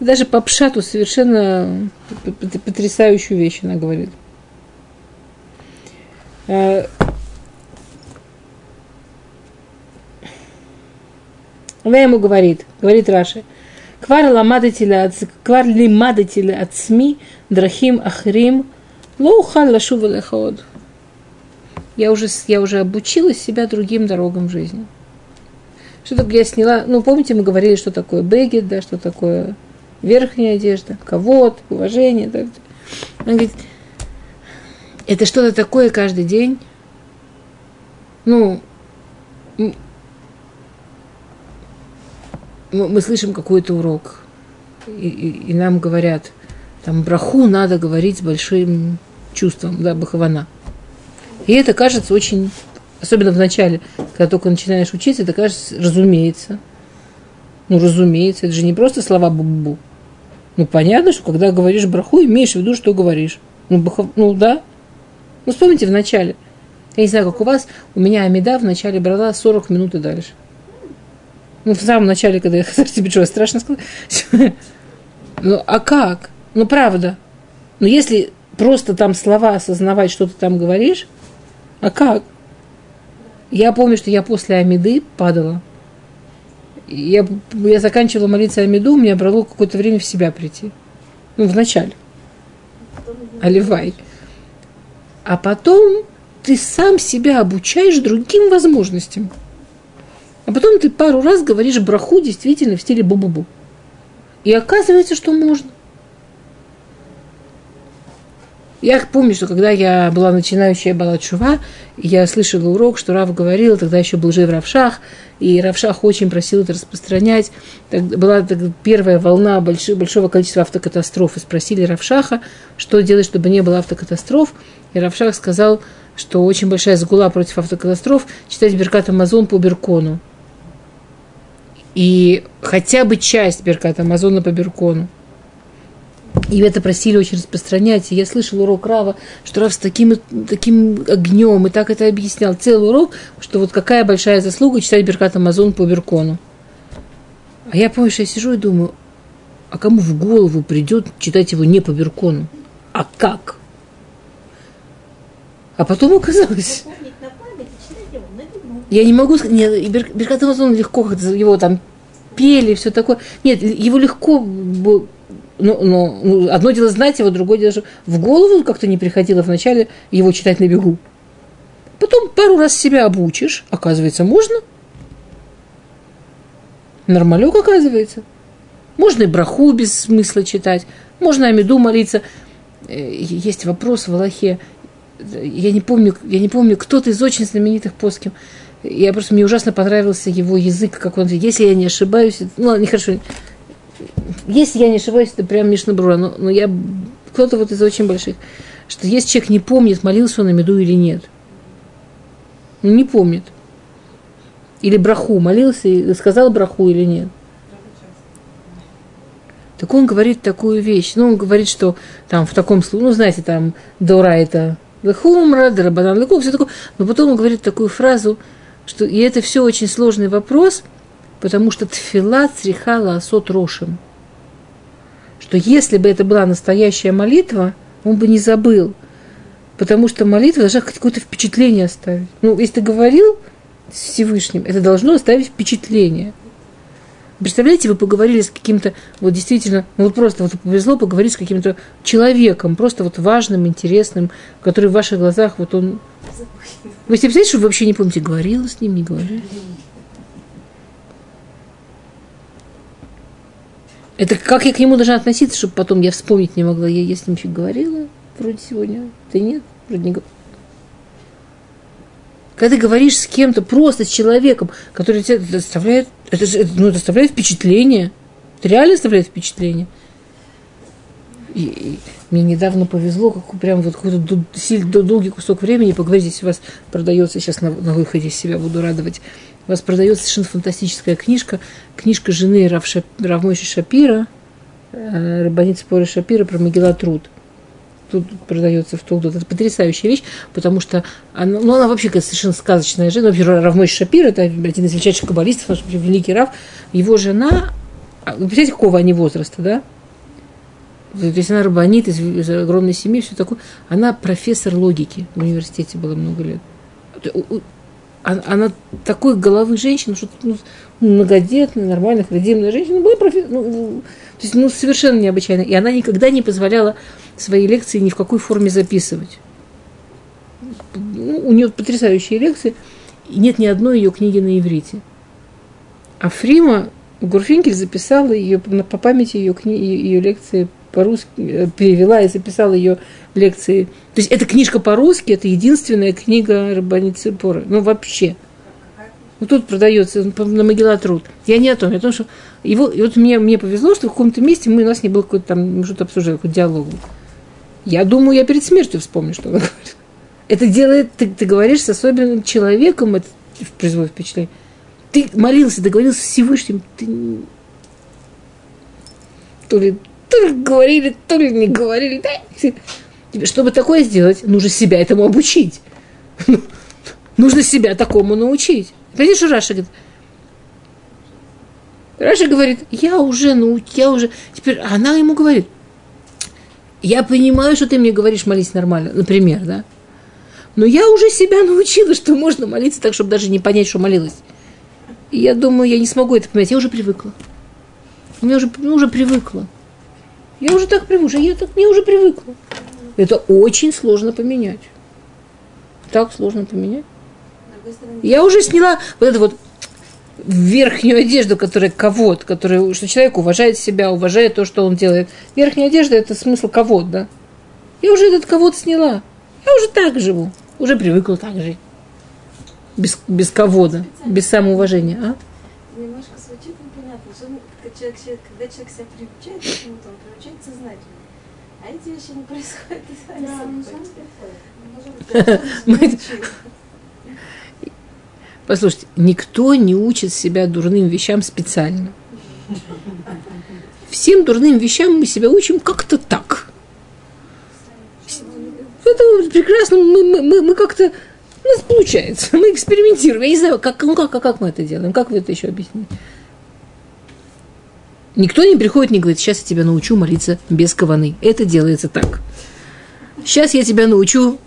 даже по пшату совершенно потрясающую вещь она говорит. Э, Она ему говорит, говорит Раши, квар ламадатиля, квар лимадатиля СМИ, драхим ахрим, лоухал лашува леход. Я уже, я уже обучила себя другим дорогам жизни. Что-то я сняла, ну, помните, мы говорили, что такое бегет, да, что такое верхняя одежда, ковод, уважение. Да. Она говорит, это что-то такое каждый день. Ну, мы слышим какой-то урок, и, и, и нам говорят, там браху надо говорить с большим чувством, да, бахавана. И это кажется очень, особенно в начале, когда только начинаешь учиться, это кажется, разумеется. Ну, разумеется, это же не просто слова бу-бу. Ну, понятно, что когда говоришь браху, имеешь в виду, что говоришь. Ну, бахав... ну да. Ну, вспомните в начале. Я не знаю, как у вас, у меня Амида в начале брала 40 минут и дальше. Ну, в самом начале, когда я [LAUGHS] тебе что, страшно сказать. [LAUGHS] Ну, а как? Ну, правда. Ну, если просто там слова осознавать, что ты там говоришь, а как? Я помню, что я после Амиды падала. Я, я заканчивала молиться Амиду, меня брало какое-то время в себя прийти. Ну, в начале. Оливай. А потом ты сам себя обучаешь другим возможностям. А потом ты пару раз говоришь браху действительно в стиле бу-бу-бу. И оказывается, что можно. Я помню, что когда я была начинающая Балачува, я слышала урок, что Рав говорил, тогда еще был жив Равшах, и Равшах очень просил это распространять. Так, была первая волна большого количества автокатастроф, и спросили Равшаха, что делать, чтобы не было автокатастроф. И Равшах сказал, что очень большая сгула против автокатастроф читать Беркат Амазон по Беркону. И хотя бы часть Беркат Амазона по Беркону. И это просили очень распространять. И я слышал урок Рава, что Рав с таким, таким огнем и так это объяснял. Целый урок, что вот какая большая заслуга читать Беркат Амазон по Беркону. А я помню, что я сижу и думаю, а кому в голову придет читать его не по Беркону? А как? А потом оказалось... Я не могу сказать, нет, Беркат легко, его там пели, все такое. Нет, его легко ну, ну, ну, одно дело знать его, другое дело, что в голову как-то не приходило вначале его читать на бегу. Потом пару раз себя обучишь, оказывается, можно. Нормалек, оказывается. Можно и браху без смысла читать, можно Амиду молиться. Э, есть вопрос в Аллахе. Я не помню, я не помню, кто-то из очень знаменитых поским. Я просто, мне ужасно понравился его язык, как он, если я не ошибаюсь, ну, нехорошо, если я не ошибаюсь, это прям Мишнабрура, но, но я кто-то вот из очень больших, что если человек не помнит, молился он на меду или нет. Ну, не помнит. Или браху, молился сказал браху или нет. Так он говорит такую вещь. Ну, он говорит, что там в таком случае, ну, знаете, там Дора это Лехумра, Дарабанан Лекух, все такое. Но потом он говорит такую фразу, что и это все очень сложный вопрос, потому что тфила црихала асот рошем что если бы это была настоящая молитва, он бы не забыл. Потому что молитва должна какое-то впечатление оставить. Ну, если ты говорил с Всевышним, это должно оставить впечатление. Представляете, вы поговорили с каким-то, вот действительно, ну вот просто вот повезло поговорить с каким-то человеком, просто вот важным, интересным, который в ваших глазах, вот он... Вы себе представляете, что вы вообще не помните, говорила с ним, не говорила? Это как я к нему должна относиться, чтобы потом я вспомнить не могла. Я, я с ним еще говорила вроде сегодня. Ты нет? Вроде не говорила. Когда ты говоришь с кем-то, просто с человеком, который тебе доставляет, это, ну, доставляет впечатление. Это реально доставляет впечатление. И, и мне недавно повезло, как прям вот какой-то сильно долгий кусок времени поговорить, если у вас продается, сейчас на, на выходе себя буду радовать, у вас продается совершенно фантастическая книжка, книжка жены Рав Шап, Равмойши Шапира, э, Рабаницы Поры Шапира про Могила Труд. Тут продается в Толдот. Это потрясающая вещь, потому что она, ну, она вообще совершенно сказочная жена. Вообще, Равмой Шапир, это один из величайших каббалистов, наш великий Рав. Его жена, а, вы представляете, какого они возраста, да? То есть она рабанит из, из огромной семьи, все такое. Она профессор логики в университете была много лет она такой головы женщины, что ну, многодетная, нормальная, родимая женщина, была профи... ну, то есть, ну, совершенно необычайно. И она никогда не позволяла свои лекции ни в какой форме записывать. Ну, у нее потрясающие лекции, и нет ни одной ее книги на иврите. А Фрима Гурфинкель записала ее по памяти ее, кни... ее лекции по-русски, э, перевела и записала ее лекции. То есть эта книжка по-русски, это единственная книга Рабаницы Поры. Ну, вообще. Вот тут продается на Могила труд. Я не о том, я о том, что его, и вот мне, мне повезло, что в каком-то месте мы, у нас не было какой-то там, мы что-то обсуждали, какой-то диалог. Я думаю, я перед смертью вспомню, что она говорит. Это делает, ты, ты говоришь с особенным человеком, это производит впечатление. Ты молился, договорился с Всевышним, ты то ли то ли говорили, то ли не говорили. Да? Чтобы такое сделать, нужно себя этому обучить. Нужно себя такому научить. Понимаете, что Раши говорит? Раши говорит, я уже науч, я уже... Теперь она ему говорит, я понимаю, что ты мне говоришь молись нормально, например, да? Но я уже себя [LAUGHS] научила, что можно молиться так, чтобы даже не понять, что молилась. И я думаю, я не смогу это понять. Я уже привыкла. Я уже, ну, уже привыкла. Я уже так привыкла. Я так, я уже привыкла. Это очень сложно поменять. Так сложно поменять. Я уже сняла вот эту вот верхнюю одежду, которая ковод, которая, что человек уважает себя, уважает то, что он делает. Верхняя одежда – это смысл ковод, да? Я уже этот ковод сняла. Я уже так живу. Уже привыкла так жить. Без, без ковода, без самоуважения. А? Немножко звучит непонятно. Что, когда, человек, когда человек себя приучает к чему-то, он приучает сознательно. А эти вещи не происходят сами собой. [LAUGHS] Послушайте, никто не учит себя дурным вещам специально. Всем дурным вещам мы себя учим как-то так. Это прекрасно, мы, мы, мы, как-то, у нас получается, мы экспериментируем. Я не знаю, как, ну как, как мы это делаем, как вы это еще объясните? Никто не приходит, не говорит, сейчас я тебя научу молиться без каваны. Это делается так. Сейчас я тебя научу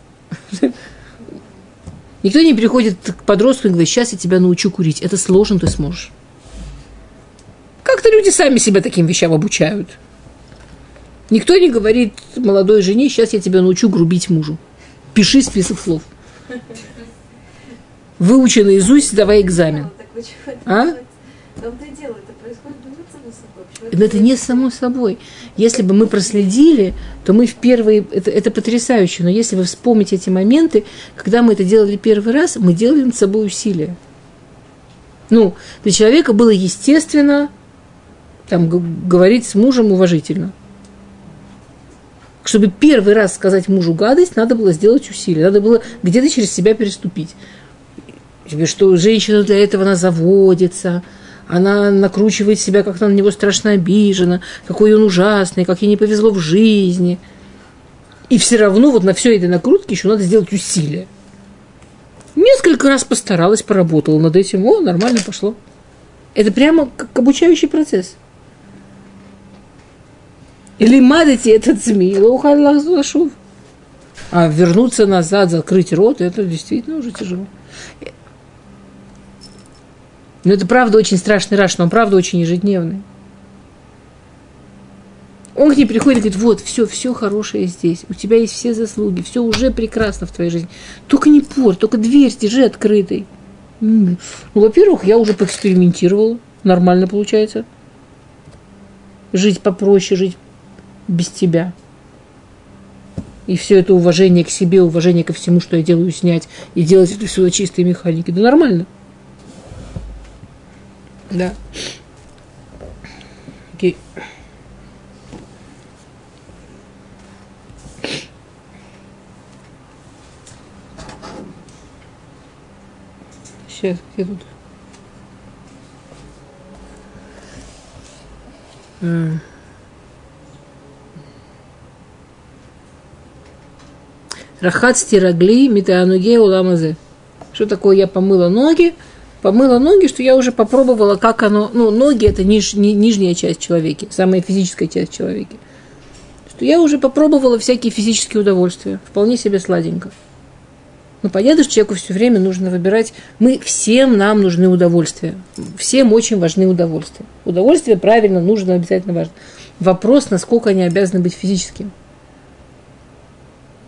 Никто не приходит к подростку и говорит, сейчас я тебя научу курить. Это сложно, ты сможешь. Как-то люди сами себя таким вещам обучают. Никто не говорит молодой жене, сейчас я тебя научу грубить мужу. Пиши список слов. Выучи наизусть, давай экзамен. А? Но это не само собой. Если бы мы проследили, то мы в первые... Это, это потрясающе, но если вы вспомните эти моменты, когда мы это делали первый раз, мы делали над собой усилия. Ну, для человека было естественно там, говорить с мужем уважительно. Чтобы первый раз сказать мужу гадость, надо было сделать усилие, надо было где-то через себя переступить. Что женщина для этого она заводится, она накручивает себя, как она на него страшно обижена, какой он ужасный, как ей не повезло в жизни. И все равно вот на все этой накрутке еще надо сделать усилие. Несколько раз постаралась, поработала над этим, о, нормально пошло. Это прямо как обучающий процесс. Или мадите этот змей, а вернуться назад, закрыть рот, это действительно уже тяжело. Но это правда очень страшный раш, но он правда очень ежедневный. Он к ней приходит и говорит, вот, все, все хорошее здесь, у тебя есть все заслуги, все уже прекрасно в твоей жизни. Только не пор, только дверь держи открытой. Ну, во-первых, я уже поэкспериментировала, нормально получается. Жить попроще, жить без тебя. И все это уважение к себе, уважение ко всему, что я делаю, снять, и делать это все чистой механики. Да нормально. Да. Окей. Сейчас, где тут? Рахат стирагли митаануге уламазе. Что такое я помыла ноги? Помыла ноги, что я уже попробовала, как оно... Ну, ноги – это ниж, ни, нижняя часть человека, самая физическая часть человека. Что я уже попробовала всякие физические удовольствия. Вполне себе сладенько. Ну, понятно, что человеку все время нужно выбирать. Мы всем нам нужны удовольствия. Всем очень важны удовольствия. Удовольствие правильно, нужно, обязательно важно. Вопрос, насколько они обязаны быть физическим.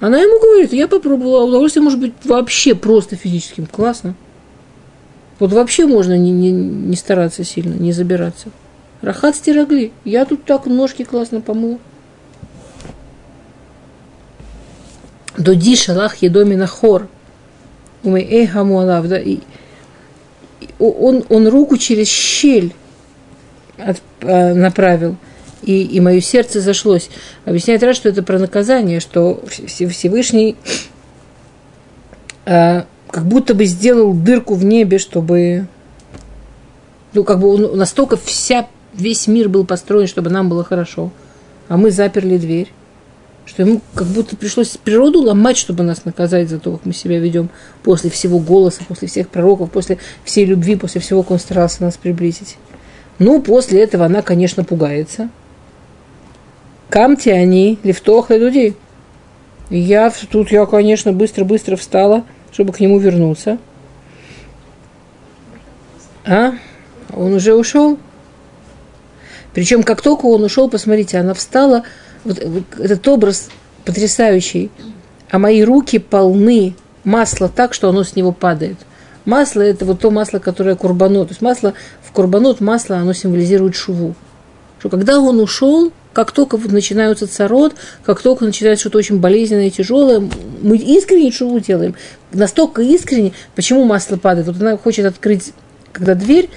Она ему говорит, я попробовала, а удовольствие может быть вообще просто физическим. Классно. Вот вообще можно не, не, не стараться сильно, не забираться. Рахат стирогли. Я тут так ножки классно помыла. Доди шалах едоми на хор. Умей хамуалав. Да, и, он, он руку через щель от, а, направил, и, и мое сердце зашлось. Объясняет раз, что это про наказание, что Всевышний а, как будто бы сделал дырку в небе, чтобы... Ну, как бы он, настолько вся, весь мир был построен, чтобы нам было хорошо. А мы заперли дверь. Что ему как будто пришлось природу ломать, чтобы нас наказать за то, как мы себя ведем после всего голоса, после всех пророков, после всей любви, после всего, как он старался нас приблизить. Ну, после этого она, конечно, пугается. Камти они, лифтох и людей. Я тут, я, конечно, быстро-быстро встала, чтобы к нему вернуться. А? Он уже ушел? Причем, как только он ушел, посмотрите, она встала, вот, вот этот образ потрясающий, а мои руки полны масла так, что оно с него падает. Масло – это вот то масло, которое курбанот. То есть масло, в курбанот масло, оно символизирует шуву. Что когда он ушел, как только вот начинаются царот, как только начинается что-то очень болезненное и тяжелое, мы искренне шуву делаем. Настолько искренне, почему масло падает. Вот она хочет открыть, когда дверь,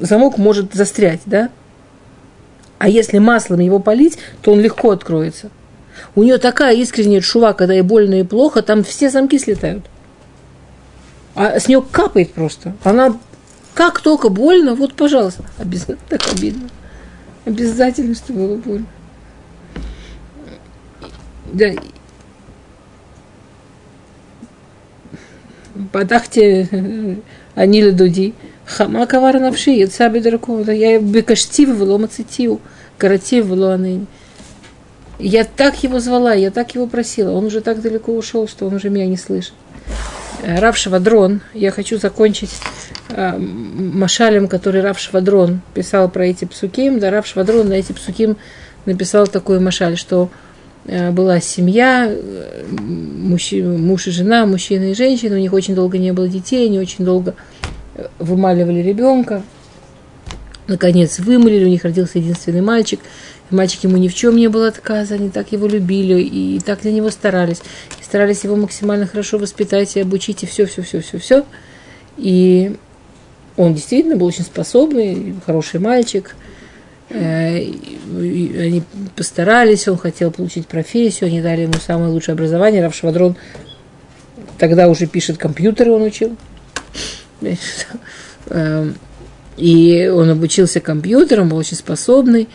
замок может застрять, да? А если маслом его полить, то он легко откроется. У нее такая искренняя шува, когда ей больно и плохо, там все замки слетают. А с нее капает просто. Она как только больно, вот, пожалуйста. Обязательно, так обидно. Обязательно, что было больно. Да. Бадахте Анила э, Дуди. Хама кавар навши, яца бедракова. Я бекаштива влома цитиу, каратив влоаныни. Я так его звала, я так его просила. Он уже так далеко ушел, что он уже меня не слышит. Рав Швадрон, я хочу закончить э, машалем, который Рав Швадрон писал про эти псуким. Да, Рав Швадрон на эти псуким написал такой машаль, что э, была семья, э, муж, муж и жена, мужчина и женщина, у них очень долго не было детей, они очень долго э, вымаливали ребенка. Наконец вымолили, у них родился единственный мальчик – Мальчик ему ни в чем не был отказа, они так его любили и так для него старались. И старались его максимально хорошо воспитать и обучить, и все, все, все, все, все. И он действительно был очень способный, хороший мальчик. Э, они постарались, он хотел получить профессию, они дали ему самое лучшее образование. Рав Швадрон тогда уже пишет компьютеры, он учил. Эм, и он обучился компьютером, был очень способный.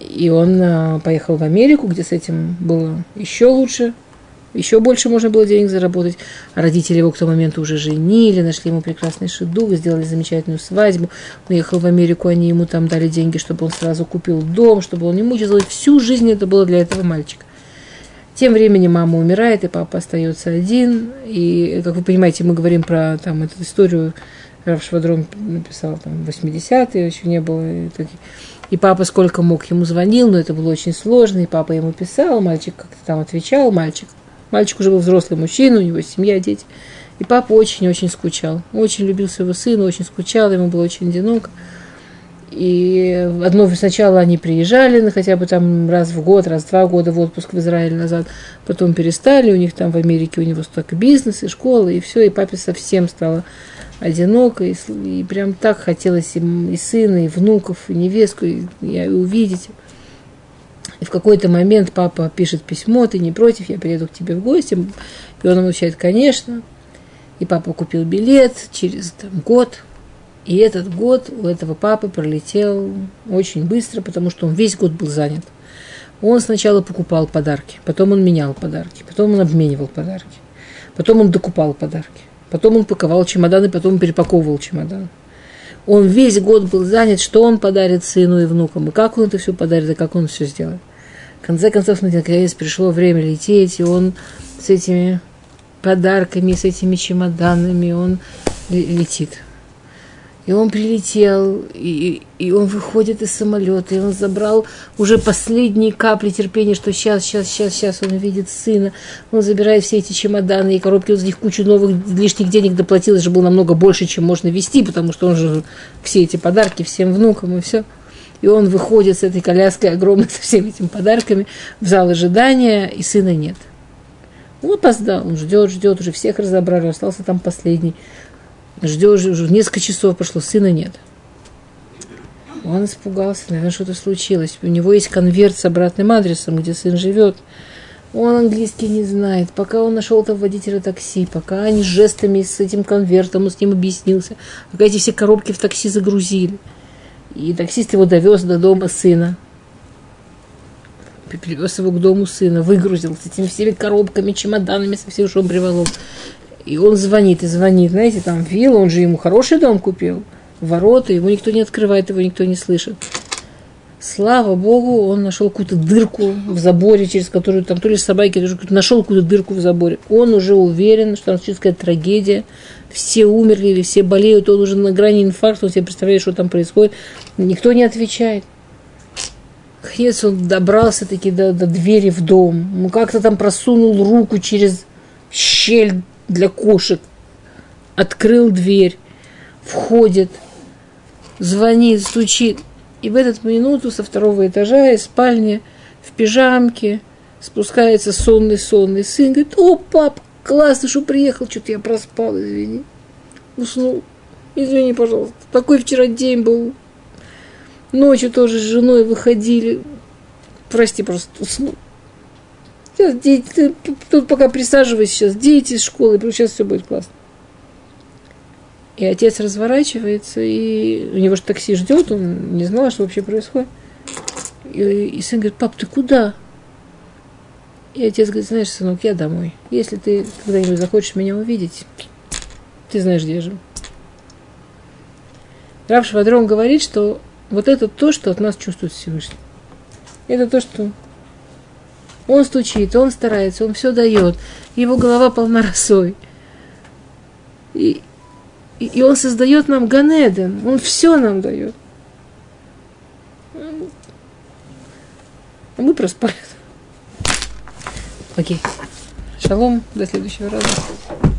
И он а, поехал в Америку, где с этим было еще лучше, еще больше можно было денег заработать. Родители его к тому моменту уже женили, нашли ему прекрасный шедух, сделали замечательную свадьбу. Он уехал в Америку, они ему там дали деньги, чтобы он сразу купил дом, чтобы он не мучился. Всю жизнь это было для этого мальчика. Тем временем мама умирает, и папа остается один. И, как вы понимаете, мы говорим про там, эту историю, Раф Швадрон написал там 80-е, еще не было таких и папа сколько мог ему звонил, но это было очень сложно, и папа ему писал, мальчик как-то там отвечал, мальчик. Мальчик уже был взрослый мужчина, у него семья, дети. И папа очень-очень скучал. Очень любил своего сына, очень скучал, ему было очень одиноко. И одно сначала они приезжали, хотя бы там раз в год, раз в два года в отпуск в Израиль назад, потом перестали, у них там в Америке у него столько бизнес и школа, и все, и папе совсем стало одиноко, и, и прям так хотелось им и сына, и внуков, и невестку, и, и увидеть. И в какой-то момент папа пишет письмо, ты не против, я приеду к тебе в гости. И он отвечает, конечно. И папа купил билет через там, год. И этот год у этого папы пролетел очень быстро, потому что он весь год был занят. Он сначала покупал подарки, потом он менял подарки, потом он обменивал подарки, потом он докупал подарки. Потом он паковал чемоданы, потом перепаковывал чемоданы. Он весь год был занят, что он подарит сыну и внукам, и как он это все подарит, и как он все сделает. В конце концов, наконец пришло время лететь, и он с этими подарками, с этими чемоданами, он летит. И он прилетел, и, и он выходит из самолета, и он забрал уже последние капли терпения, что сейчас, сейчас, сейчас, сейчас он увидит сына. Он забирает все эти чемоданы и коробки, он за них кучу новых лишних денег доплатил, это же было намного больше, чем можно вести, потому что он же все эти подарки всем внукам и все. И он выходит с этой коляской огромной, [LAUGHS] со всеми этими подарками в зал ожидания, и сына нет. Он опоздал, он ждет, ждет, уже всех разобрали, остался там последний. Ждешь, уже несколько часов прошло, сына нет. Он испугался, наверное, что-то случилось. У него есть конверт с обратным адресом, где сын живет. Он английский не знает. Пока он нашел этого водителя такси, пока они жестами с этим конвертом, он с ним объяснился, пока эти все коробки в такси загрузили. И таксист его довез до дома сына. Привез его к дому сына, выгрузил с этими всеми коробками, чемоданами, со всем, что он приволок. И он звонит и звонит, знаете, там вилла, он же ему хороший дом купил, ворота, его никто не открывает, его никто не слышит. Слава Богу, он нашел какую-то дырку в заборе, через которую там то ли собаки, то ли нашел какую-то дырку в заборе. Он уже уверен, что там какая-то трагедия, все умерли или все болеют, он уже на грани инфаркта, он себе представляет, что там происходит. Никто не отвечает. Наконец он добрался таки до, до двери в дом. Ну, как-то там просунул руку через щель для кошек. Открыл дверь. Входит. Звонит, стучит. И в эту минуту со второго этажа из спальни в пижамке спускается сонный-сонный сын. Говорит, о, пап, классно, что приехал, что-то я проспал, извини. Уснул. Извини, пожалуйста. Такой вчера день был. Ночью тоже с женой выходили. Прости, просто уснул. Сейчас дети, тут пока присаживайся сейчас, дети из школы, сейчас все будет классно. И отец разворачивается, и у него же такси ждет, он не знал, что вообще происходит. И, и сын говорит, пап, ты куда? И отец говорит, знаешь, сынок, я домой. Если ты когда-нибудь захочешь меня увидеть, ты знаешь, где я живу. Раб Швадрон говорит, что вот это то, что от нас чувствует Всевышний. Это то, что он стучит, он старается, он все дает. Его голова полна росой. И, и, и он создает нам Ганеден, он все нам дает. А мы проспали. Окей. Шалом, до следующего раза.